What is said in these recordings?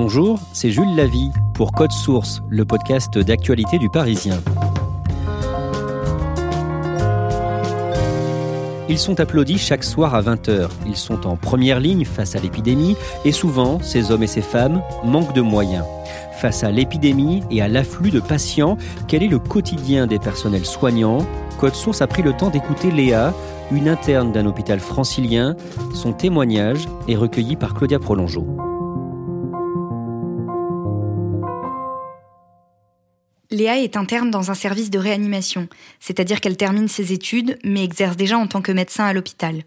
Bonjour, c'est Jules Lavie pour Code Source, le podcast d'actualité du Parisien. Ils sont applaudis chaque soir à 20h. Ils sont en première ligne face à l'épidémie et souvent, ces hommes et ces femmes manquent de moyens. Face à l'épidémie et à l'afflux de patients, quel est le quotidien des personnels soignants? Code Source a pris le temps d'écouter Léa, une interne d'un hôpital francilien. Son témoignage est recueilli par Claudia Prolongeau. Léa est interne dans un service de réanimation, c'est-à-dire qu'elle termine ses études mais exerce déjà en tant que médecin à l'hôpital.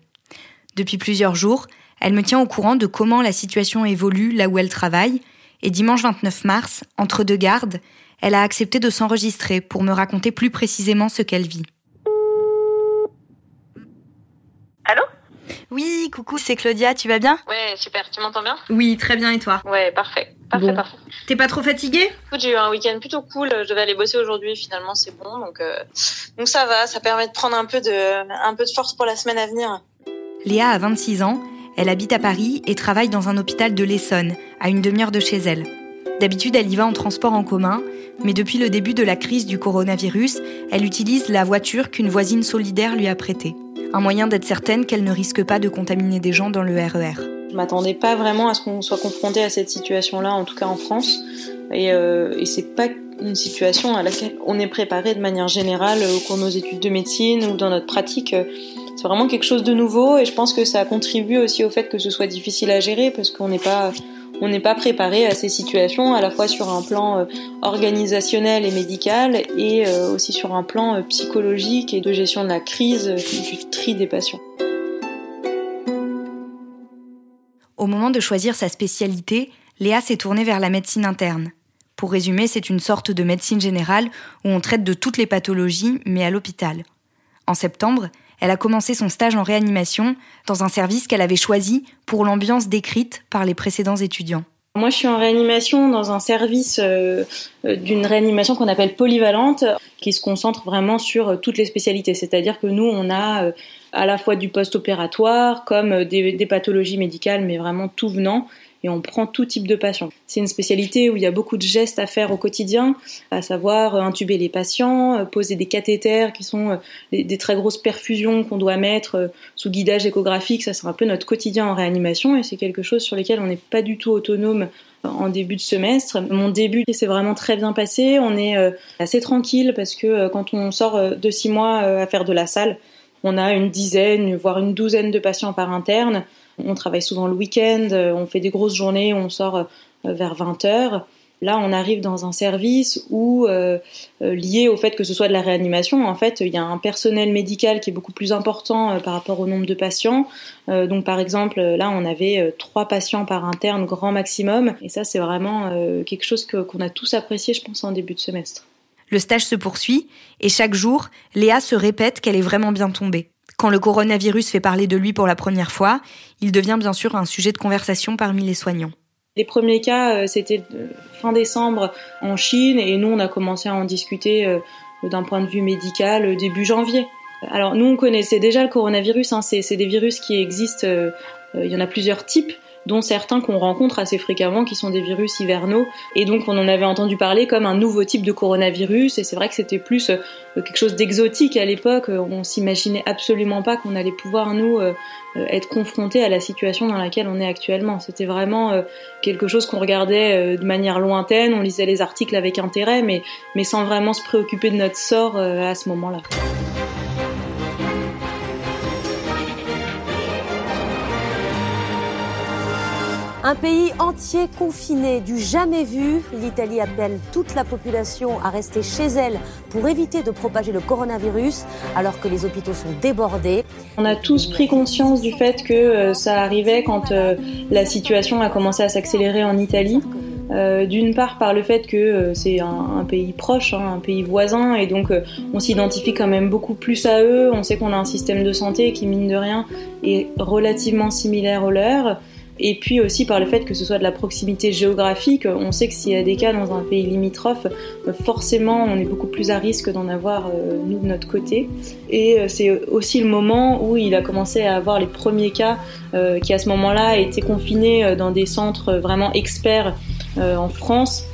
Depuis plusieurs jours, elle me tient au courant de comment la situation évolue là où elle travaille, et dimanche 29 mars, entre deux gardes, elle a accepté de s'enregistrer pour me raconter plus précisément ce qu'elle vit. Allô? Oui, coucou, c'est Claudia, tu vas bien? Ouais, super, tu m'entends bien? Oui, très bien, et toi? Ouais, parfait. Parfait, Bon. parfait. T'es pas trop fatiguée? Écoute, j'ai eu un week-end plutôt cool. Je devais aller bosser aujourd'hui, finalement, c'est bon. Donc, euh, donc ça va, ça permet de prendre un peu de, un peu de force pour la semaine à venir. Léa a 26 ans, elle habite à Paris et travaille dans un hôpital de l'Essonne, à une demi-heure de chez elle. D'habitude, elle y va en transport en commun, mais depuis le début de la crise du coronavirus, elle utilise la voiture qu'une voisine solidaire lui a prêtée. Un moyen d'être certaine qu'elle ne risque pas de contaminer des gens dans le E RER. Je m'attendais pas vraiment à ce qu'on soit confronté à cette situation-là, en tout cas en France. Et, euh, et c'est pas une situation à laquelle on est préparé de manière générale au cours de nos études de médecine ou dans notre pratique. C'est vraiment quelque chose de nouveau et je pense que ça contribue aussi au fait que ce soit difficile à gérer parce qu'on n'est pas on n'est pas préparé à ces situations à la fois sur un plan euh, organisationnel et médical et euh, aussi sur un plan euh, psychologique et de gestion de la crise, euh, du tri des patients. Au moment de choisir sa spécialité, Léa s'est tournée vers la médecine interne. Pour résumer, c'est une sorte de médecine générale où on traite de toutes les pathologies, mais à l'hôpital. En septembre, elle a commencé son stage en réanimation dans un service qu'elle avait choisi pour l'ambiance décrite par les précédents étudiants. Moi, je suis en réanimation dans un service euh, euh, d'une réanimation qu'on appelle polyvalente, qui se concentre vraiment sur euh, toutes les spécialités. C'est-à-dire que nous, on a à la fois du post-opératoire, comme des pathologies médicales, mais vraiment tout venant, et on prend tout type de patient. C'est une spécialité où il y a beaucoup de gestes à faire au quotidien, à savoir euh, intuber les patients, euh, poser des cathéters qui sont euh, des, très grosses perfusions qu'on doit mettre sous guidage échographique. Ça, c'est un peu notre quotidien en réanimation, et c'est quelque chose sur lequel on n'est pas du tout autonome en début de semestre. Mon début s'est vraiment très bien passé. On est assez tranquille parce que quand on sort de six mois à faire de la salle, on a une dizaine, voire une douzaine de patients par interne. On travaille souvent le week-end, euh, on fait des grosses journées, on sort euh, vers 20 heures. Là, on arrive dans un service où, euh, euh, lié au fait que ce soit de la réanimation, en fait, il y a un personnel médical qui est beaucoup plus important euh, par rapport au nombre de patients. Euh, donc, par exemple, là, on avait euh, trois patients par interne, grand maximum. Et ça, c'est vraiment euh, quelque chose qu'on a tous apprécié, je pense, en début de semestre. Le stage se poursuit et chaque jour, Léa se répète qu'elle est vraiment bien tombée. Quand le coronavirus fait parler de lui pour la première fois, il devient bien sûr un sujet de conversation parmi les soignants. Les premiers cas, euh, c'était fin décembre en Chine et nous, on a commencé à en discuter euh, d'un point de vue médical euh, début janvier. Alors nous, on connaissait déjà le coronavirus, hein, c'est des virus qui existent, il y en a plusieurs types dont certains qu'on rencontre assez fréquemment, qui sont des virus hivernaux. Et donc on en avait entendu parler comme un nouveau type de coronavirus, et c'est vrai que c'était plus euh, quelque chose d'exotique à l'époque. Euh, On s'imaginait absolument pas qu'on allait pouvoir, nous, euh, être confrontés à la situation dans laquelle on est actuellement. C'était vraiment quelque chose qu'on regardait de manière lointaine, on lisait les articles avec intérêt, mais, mais sans vraiment se préoccuper de notre sort à ce moment-là. Un pays entier confiné, du jamais vu. L'Italie appelle toute la population à rester chez elle pour éviter de propager le coronavirus alors que les hôpitaux sont débordés. On a tous pris conscience du fait que euh, ça arrivait quand euh, la situation a commencé à s'accélérer en Italie. Euh, d'une part par le fait que c'est un, pays proche, hein, un pays voisin, et donc on s'identifie quand même beaucoup plus à eux. On sait qu'on a un système de santé qui, mine de rien, est relativement similaire au leur. Et puis aussi par le fait que ce soit de la proximité géographique, on sait que s'il y a des cas dans un pays limitrophe, forcément on est beaucoup plus à risque d'en avoir euh, nous de notre côté. Et euh, c'est aussi le moment où il a commencé à avoir les premiers cas euh, qui à ce moment-là étaient confinés dans des centres vraiment experts en France.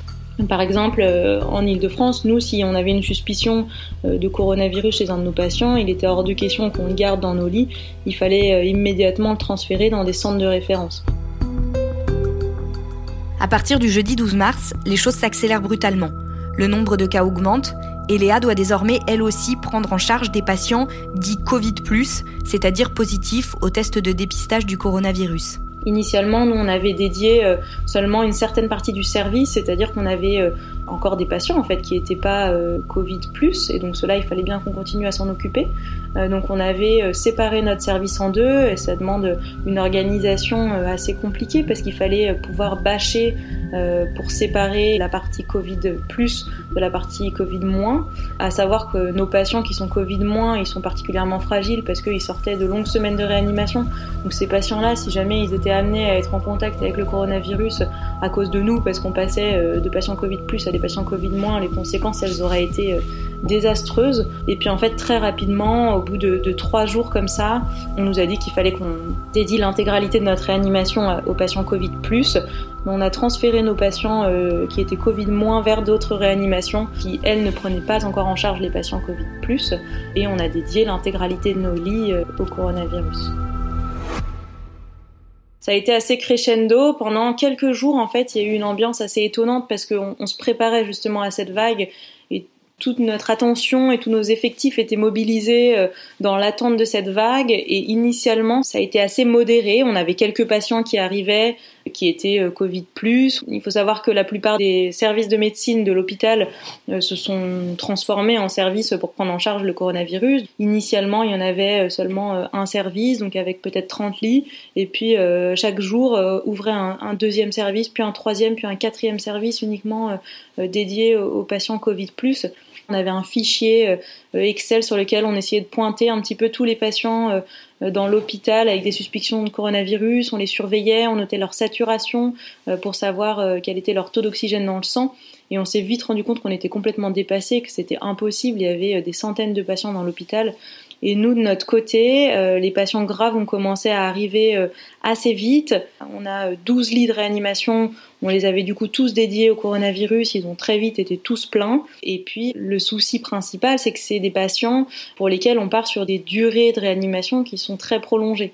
Par exemple, en Ile-de-France, nous, si on avait une suspicion de coronavirus chez un de nos patients, il était hors de question qu'on le garde dans nos lits. Il fallait immédiatement le transférer dans des centres de référence. À partir du jeudi 12 mars, les choses s'accélèrent brutalement. Le nombre de cas augmente et Léa doit désormais elle aussi prendre en charge des patients dits Covid, c'est-à-dire positifs au test de dépistage du coronavirus. Initialement, nous, on avait dédié euh, seulement une certaine partie du service, c'est-à-dire qu'on avait euh, encore des patients en fait qui n'étaient pas euh, Covid et donc cela, il fallait bien qu'on continue à s'en occuper. Donc on avait séparé notre service en deux et ça demande une organisation assez compliquée parce qu'il fallait pouvoir bâcher pour séparer la partie Covid plus de la partie Covid moins. À savoir que nos patients qui sont Covid moins, ils sont particulièrement fragiles parce qu'ils sortaient de longues semaines de réanimation. Donc ces patients-là, si jamais ils étaient amenés à être en contact avec le coronavirus à cause de nous, parce qu'on passait euh, de patients Covid plus à des patients Covid moins, les conséquences, elles auraient été euh, désastreuses. Et puis en fait, très rapidement, au bout de, trois jours comme ça, on nous a dit qu'il fallait qu'on dédie l'intégralité de notre réanimation aux patients Covid. On a transféré nos patients euh, qui étaient Covid moins vers d'autres réanimations qui, elles, ne prenaient pas encore en charge les patients Covid plus. Et on a dédié l'intégralité de nos lits au coronavirus. Ça a été assez crescendo. Pendant quelques jours, en fait, il y a eu une ambiance assez étonnante parce qu'on se préparait justement à cette vague toute notre attention et tous nos effectifs étaient mobilisés euh, dans l'attente de cette vague et initialement ça a été assez modéré. On avait quelques patients qui arrivaient qui étaient euh, Covid+. Il faut savoir que la plupart des services de médecine de l'hôpital euh, se sont transformés en services pour prendre en charge le coronavirus. Initialement, il y en avait seulement un service, donc avec peut-être 30 lits, et puis chaque jour ouvrait un, un, deuxième service, puis un troisième, puis un quatrième service uniquement dédié aux patients Covid+. On avait un fichier euh, Excel sur lequel on essayait de pointer un petit peu tous les patients euh, dans l'hôpital avec des suspicions de coronavirus. On les surveillait, on notait leur saturation euh, pour savoir quel était leur taux d'oxygène dans le sang. Et on s'est vite rendu compte qu'on était complètement dépassé, que c'était impossible. Il y avait des centaines de patients dans l'hôpital. Et nous, de notre côté, euh, les patients graves ont commencé à arriver euh, assez vite. On a 12 euh, lits de réanimation. On les avait du coup tous dédiés au coronavirus. Ils ont très vite été tous pleins. Et puis, le souci principal, c'est que c'est des patients pour lesquels on part sur des durées de réanimation qui sont très prolongées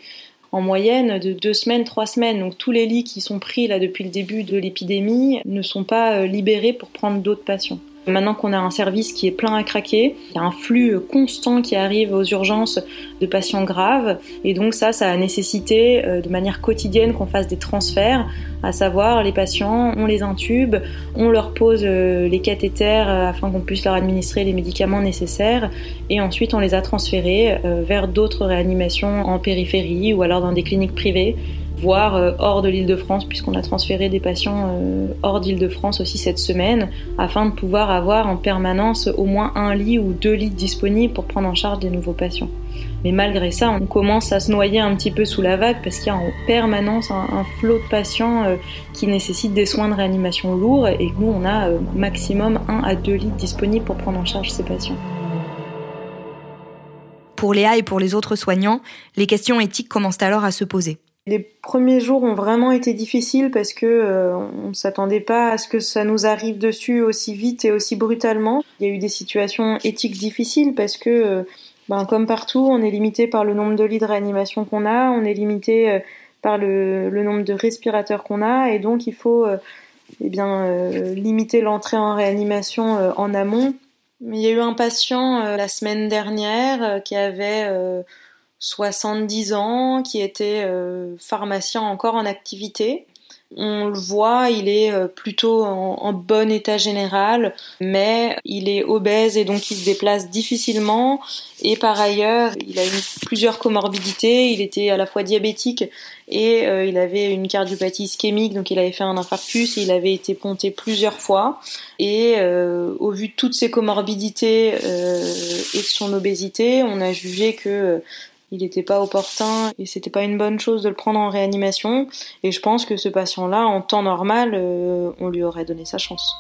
en moyenne de deux semaines, trois semaines. Donc tous les lits qui sont pris là depuis le début de l'épidémie ne sont pas libérés pour prendre d'autres patients. Maintenant qu'on a un service qui est plein à craquer, il y a un flux constant qui arrive aux urgences de patients graves. Et donc ça, ça a nécessité euh, de manière quotidienne qu'on fasse des transferts, à savoir les patients, on les intube, on leur pose euh, les cathéters euh, afin qu'on puisse leur administrer les médicaments nécessaires. Et ensuite on les a transférés vers d'autres réanimations en périphérie ou alors dans des cliniques privées voire euh, hors de l'île de France, puisqu'on a transféré des patients euh, hors d'île de France aussi cette semaine, afin de pouvoir avoir en permanence au moins un lit ou deux lits disponibles pour prendre en charge des nouveaux patients. Mais malgré ça, on commence à se noyer un petit peu sous la vague parce qu'il y a en permanence un, flot de patients euh, qui nécessitent des soins de réanimation lourds et nous, on a maximum un à deux lits disponibles pour prendre en charge ces patients. Pour Léa et pour les autres soignants, les questions éthiques commencent alors à se poser. Les premiers jours ont vraiment été difficiles parce que euh, on s'attendait pas à ce que ça nous arrive dessus aussi vite et aussi brutalement. Il y a eu des situations éthiques difficiles parce que, euh, ben, comme partout, on est limité par le nombre de lits de réanimation qu'on a, on est limité euh, par le, nombre de respirateurs qu'on a, et donc il faut eh bien limiter l'entrée en réanimation en amont. Il y a eu un patient la semaine dernière qui avait 70 ans, qui était euh, pharmacien encore en activité. on le voit, il est euh, plutôt en, bon état général, mais il est obèse et donc il se déplace difficilement. Et par ailleurs, il a eu plusieurs comorbidités. Il était à la fois diabétique et euh, il avait une cardiopathie ischémique, donc il avait fait un infarctus. Et il avait été ponté plusieurs fois. Et au vu de toutes ces comorbidités et de son obésité, on a jugé que il n'était pas opportun et c'était pas une bonne chose de le prendre en réanimation. Et je pense que ce patient-là, en temps normal, euh, on lui aurait donné sa chance.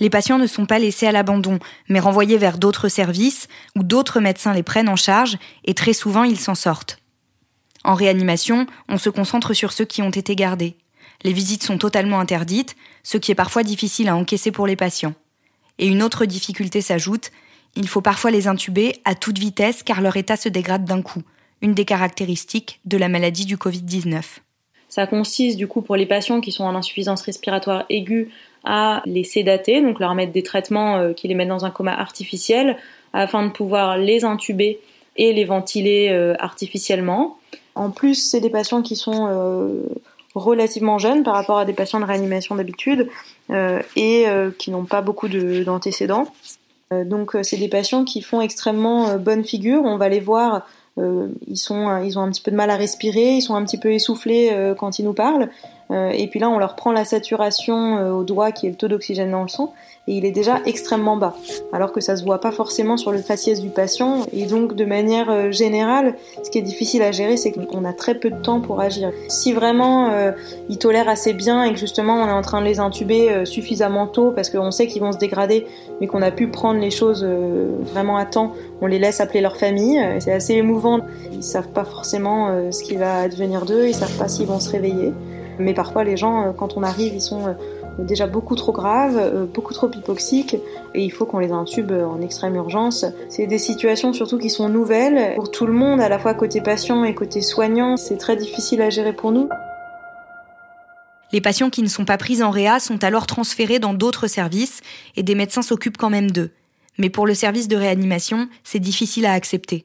Les patients ne sont pas laissés à l'abandon, mais renvoyés vers d'autres services où d'autres médecins les prennent en charge et très souvent ils s'en sortent. En réanimation, on se concentre sur ceux qui ont été gardés. Les visites sont totalement interdites, ce qui est parfois difficile à encaisser pour les patients. Et une autre difficulté s'ajoute, il faut parfois les intuber à toute vitesse car leur état se dégrade d'un coup, une des caractéristiques de la maladie du Covid-19. Ça consiste du coup pour les patients qui sont en insuffisance respiratoire aiguë à les sédater, donc leur mettre des traitements euh, qui les mettent dans un coma artificiel afin de pouvoir les intuber et les ventiler euh, artificiellement. En plus, c'est des patients qui sont euh, relativement jeunes par rapport à des patients de réanimation d'habitude et qui n'ont pas beaucoup d'antécédents. Euh, donc euh, c'est des patients qui font extrêmement euh, bonne figure. On va les voir, ils ont un petit peu de mal à respirer, ils sont un petit peu essoufflés quand ils nous parlent. Et puis là, on leur prend la saturation au doigt, qui est le taux d'oxygène dans le sang et il est déjà extrêmement bas, alors que ça se voit pas forcément sur le faciès du patient. Et donc, de manière euh, générale, ce qui est difficile à gérer, c'est qu'on a très peu de temps pour agir. Si vraiment euh, ils tolèrent assez bien et que justement on est en train de les intuber euh, suffisamment tôt parce qu'on sait qu'ils vont se dégrader, mais qu'on a pu prendre les choses vraiment à temps, on les laisse appeler leur famille. C'est assez émouvant. Ils savent pas forcément ce qui va advenir d'eux, ils savent pas s'ils vont se réveiller. Mais parfois, les gens, quand on arrive, ils sont déjà beaucoup trop graves, euh, beaucoup trop hypoxiques, et il faut qu'on les intube en extrême urgence. C'est des situations surtout qui sont nouvelles pour tout le monde, à la fois côté patient et côté soignant. C'est très difficile à gérer pour nous. Les patients qui ne sont pas pris en réa sont alors transférés dans d'autres services et des médecins s'occupent quand même d'eux. Mais pour le service de réanimation, c'est difficile à accepter.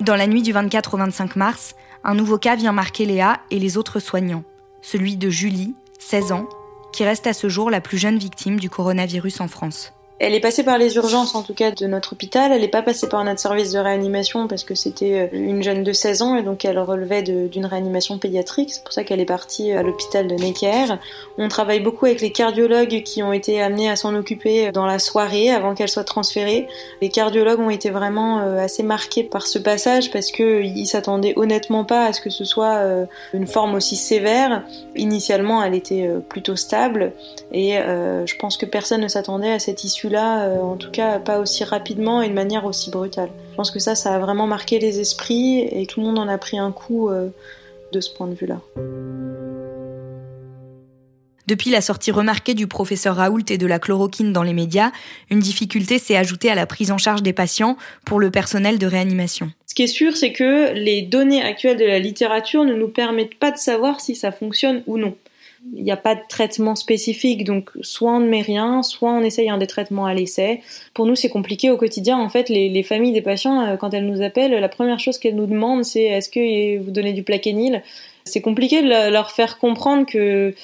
Dans la nuit du 24 au 25 mars, un nouveau cas vient marquer Léa et les autres soignants. Celui de Julie, 16 ans, qui reste à ce jour la plus jeune victime du coronavirus en France. Elle est passée par les urgences, en tout cas, de notre hôpital. Elle n'est pas passée par notre service de réanimation parce que c'était euh, une jeune de 16 ans et donc elle relevait d'une réanimation pédiatrique. C'est pour ça qu'elle est partie à l'hôpital de Necker. On travaille beaucoup avec les cardiologues qui ont été amenés à s'en occuper dans la soirée avant qu'elle soit transférée. Les cardiologues ont été vraiment euh, assez marqués par ce passage parce qu'ils s'attendaient honnêtement pas à ce que ce soit euh, une forme aussi sévère. Initialement, elle était plutôt stable et je pense que personne ne s'attendait à cette issue là euh, en tout cas pas aussi rapidement et de manière aussi brutale. Je pense que ça, ça a vraiment marqué les esprits et tout le monde en a pris un coup euh, de ce point de vue-là. Depuis la sortie remarquée du professeur Raoult et de la chloroquine dans les médias, une difficulté s'est ajoutée à la prise en charge des patients pour le personnel de réanimation. Ce qui est sûr, c'est que les données actuelles de la littérature ne nous permettent pas de savoir si ça fonctionne ou non il n'y a pas de traitement spécifique, donc soit on ne met rien, soit on essaye un des traitements à l'essai. Pour nous, c'est compliqué au quotidien. En fait, les, familles des patients, euh, quand elles nous appellent, la première chose qu'elles nous demandent, c'est est-ce que vous donnez du plaquenil? C'est compliqué de leur faire comprendre que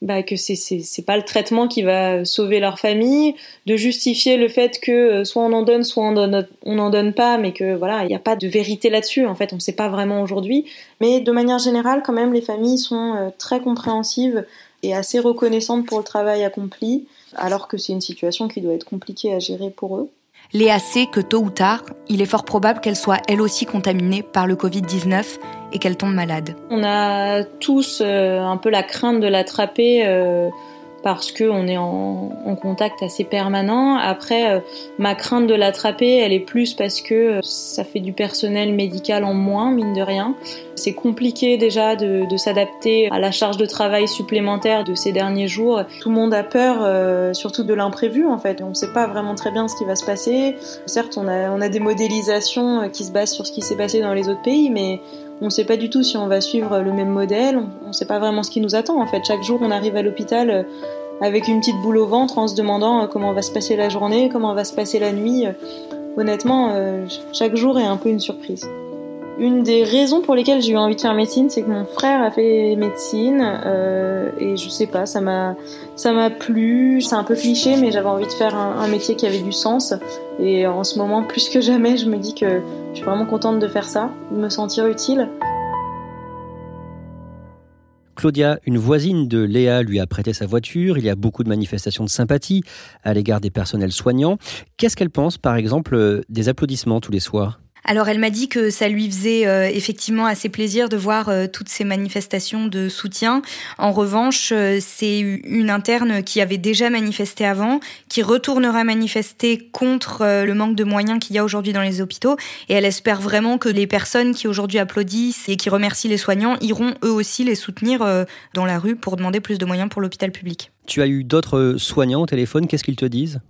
bah, que c'est c'est pas le traitement qui va sauver leur famille, de justifier le fait que euh, soit on en donne, soit on donne, on n'en donne pas, mais que voilà, il n'y a pas de vérité là-dessus. En fait, on ne sait pas vraiment aujourd'hui. Mais de manière générale, quand même, les familles sont euh, très compréhensives et assez reconnaissantes pour le travail accompli, alors que c'est une situation qui doit être compliquée à gérer pour eux. Léa sait que tôt ou tard, il est fort probable qu'elle soit elle aussi contaminée par le Covid-19 et qu'elle tombe malade. On a tous euh, un peu la crainte de l'attraper euh, parce qu'on est en, contact assez permanent. Après, euh, ma crainte de l'attraper, elle est plus parce que ça fait du personnel médical en moins, mine de rien. C'est compliqué déjà de, s'adapter à la charge de travail supplémentaire de ces derniers jours. Tout le monde a peur, surtout de l'imprévu en fait. On ne sait pas vraiment très bien ce qui va se passer. Certes, on a, on a des modélisations qui se basent sur ce qui s'est passé dans les autres pays, mais on ne sait pas du tout si on va suivre le même modèle, on ne sait pas vraiment ce qui nous attend en fait. Chaque jour on arrive à l'hôpital euh, avec une petite boule au ventre en se demandant euh, comment va se passer la journée, comment va se passer la nuit. Honnêtement, euh, chaque jour est un peu une surprise. Une des raisons pour lesquelles j'ai eu envie de faire médecine, c'est que mon frère a fait médecine euh, et je sais pas, ça m'a ça m'a plu. C'est un peu cliché, mais j'avais envie de faire un, un, métier qui avait du sens. Et en ce moment, plus que jamais, je me dis que je suis vraiment contente de faire ça, de me sentir utile. Claudia, une voisine de Léa lui a prêté sa voiture. Il y a beaucoup de manifestations de sympathie à l'égard des personnels soignants. Qu'est-ce qu'elle pense, par exemple, des applaudissements tous les soirs? Alors elle m'a dit que ça lui faisait euh, effectivement assez plaisir de voir euh, toutes ces manifestations de soutien. En revanche, euh, c'est une interne qui avait déjà manifesté avant, qui retournera manifester contre le manque de moyens qu'il y a aujourd'hui dans les hôpitaux. Et elle espère vraiment que les personnes qui aujourd'hui applaudissent et qui remercient les soignants iront eux aussi les soutenir dans la rue pour demander plus de moyens pour l'hôpital public. Tu as eu d'autres soignants au téléphone, qu'est-ce qu'ils te disent?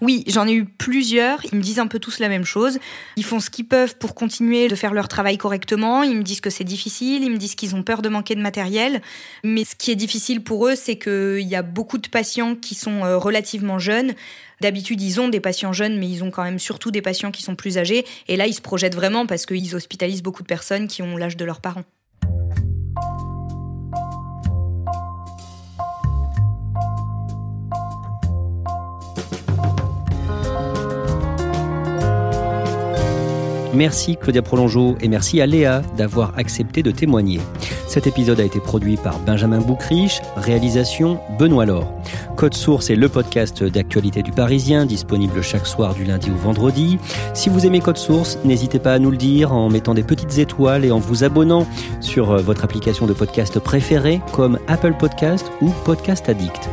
Oui, j'en ai eu plusieurs. Ils me disent un peu tous la même chose. Ils font ce qu'ils peuvent pour continuer de faire leur travail correctement. Ils me disent que c'est difficile. Ils me disent qu'ils ont peur de manquer de matériel. Mais ce qui est difficile pour eux, c'est qu'il y a beaucoup de patients qui sont euh, relativement jeunes. D'habitude, ils ont des patients jeunes, mais ils ont quand même surtout des patients qui sont plus âgés. Et là, ils se projettent vraiment parce qu'ils hospitalisent beaucoup de personnes qui ont l'âge de leurs parents. Merci Claudia Prolongeau et merci à Léa d'avoir accepté de témoigner. Cet épisode a été produit par Benjamin Boucriche, réalisation Benoît Laure. Code Source est le podcast d'actualité du Parisien, disponible chaque soir du lundi au vendredi. Si vous aimez Code Source, n'hésitez pas à nous le dire en mettant des petites étoiles et en vous abonnant sur votre application de podcast préférée comme Apple Podcast ou Podcast Addict.